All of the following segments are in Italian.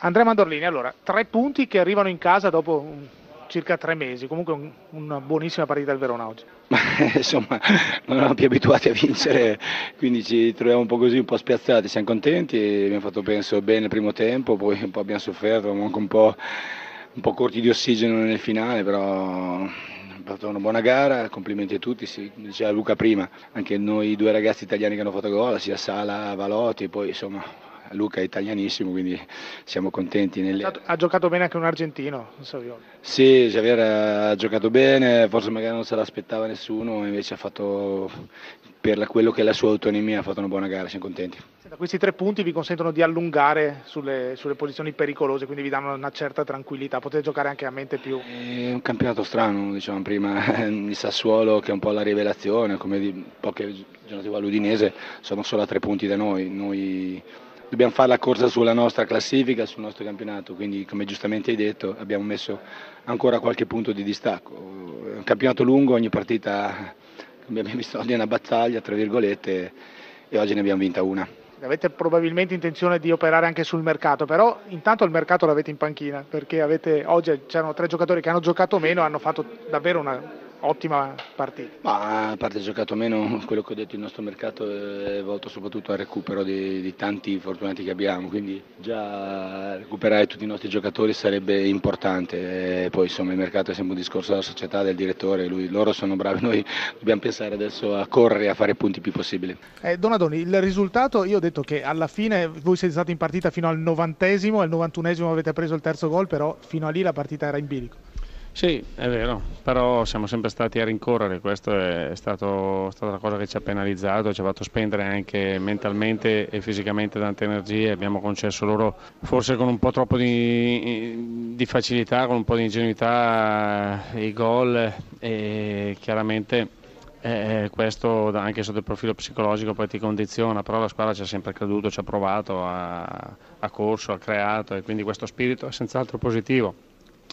Andrea Mandorlini, allora, tre punti che arrivano in casa dopo circa tre mesi, comunque un, una buonissima partita del Verona oggi. Insomma, non eravamo più abituati a vincere, quindi ci troviamo un po' così, un po' spiazzati, siamo contenti, abbiamo fatto penso bene il primo tempo, poi un po' abbiamo sofferto, anche un po', un po' corti di ossigeno nel finale, però abbiamo fatto una buona gara, complimenti a tutti, si diceva Luca prima, anche noi due ragazzi italiani che hanno fatto gol, sia Sala, Valotti, poi insomma Luca è italianissimo, quindi siamo contenti. Nelle... Ha giocato bene anche un argentino, Savioli. Sì, Javier ha giocato bene, forse magari non se l'aspettava nessuno, invece ha fatto per quello che è la sua autonomia, ha fatto una buona gara, siamo contenti. Senta, questi tre punti vi consentono di allungare sulle, sulle, posizioni pericolose, quindi vi danno una certa tranquillità, potete giocare anche a mente più. È un campionato strano, diciamo prima, il Sassuolo che è un po' la rivelazione, come di poche giornate fa l'Udinese, sono solo a tre punti da noi. noi dobbiamo fare la corsa sulla nostra classifica, sul nostro campionato, quindi come giustamente hai detto abbiamo messo ancora qualche punto di distacco. È un campionato lungo, ogni partita come abbiamo visto oggi è una battaglia, tra virgolette, e oggi ne abbiamo vinta una. Avete probabilmente intenzione di operare anche sul mercato, però intanto il mercato l'avete in panchina, perché avete, oggi c'erano tre giocatori che hanno giocato meno e hanno fatto davvero una ottima partita. Ma a parte giocato meno, quello che ho detto, il nostro mercato è volto soprattutto al recupero di, di, tanti fortunati che abbiamo, quindi già recuperare tutti i nostri giocatori sarebbe importante. E poi insomma il mercato è sempre un discorso della società, del direttore, lui, loro sono bravi, noi dobbiamo pensare adesso a correre e a fare punti più possibili. Eh, Donadoni, il risultato, io ho detto che alla fine voi siete stati in partita fino al novantesimo, al novantunesimo avete preso il terzo gol, però fino a lì la partita era in bilico. Sì, è vero, però siamo sempre stati a rincorrere, questa è stato, stata la cosa che ci ha penalizzato, ci ha fatto spendere anche mentalmente e fisicamente tante energie, abbiamo concesso loro forse con un po' troppo di, di facilità, con un po' di ingenuità i gol e chiaramente eh, questo anche sotto il profilo psicologico poi ti condiziona, però la squadra ci ha sempre creduto, ci ha provato, ha, ha corso, ha creato e quindi questo spirito è senz'altro positivo.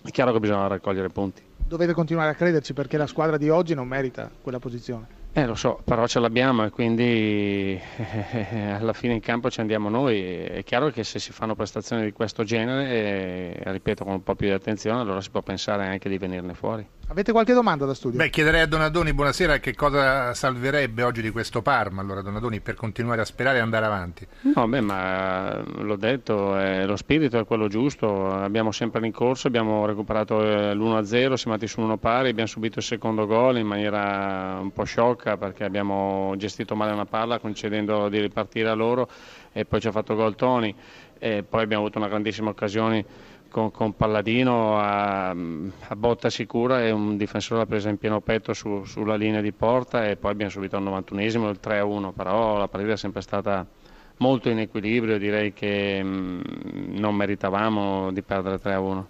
È chiaro che bisogna raccogliere punti. Dovete continuare a crederci perché la squadra di oggi non merita quella posizione. Eh, lo so, però ce l'abbiamo e quindi eh, alla fine in campo ci andiamo noi. È chiaro che se si fanno prestazioni di questo genere, eh, ripeto, con un po' più di attenzione, allora si può pensare anche di venirne fuori. Avete qualche domanda da studio? Beh, chiederei a Donadoni, buonasera, che cosa salverebbe oggi di questo Parma, allora Donadoni, per continuare a sperare e andare avanti? No, beh, ma l'ho detto, eh, lo spirito è quello giusto, abbiamo sempre rincorso, abbiamo recuperato eh, l'1-0, siamo andati su uno pari, abbiamo subito il secondo gol in maniera un po' sciocca perché abbiamo gestito male una palla concedendo di ripartire a loro e poi ci ha fatto gol Toni e poi abbiamo avuto una grandissima occasione con, con Palladino a, a, botta sicura e un difensore l'ha presa in pieno petto su, sulla linea di porta e poi abbiamo subito al 91esimo il 3-1, però la partita è sempre stata molto in equilibrio, direi che mh, non meritavamo di perdere 3-1.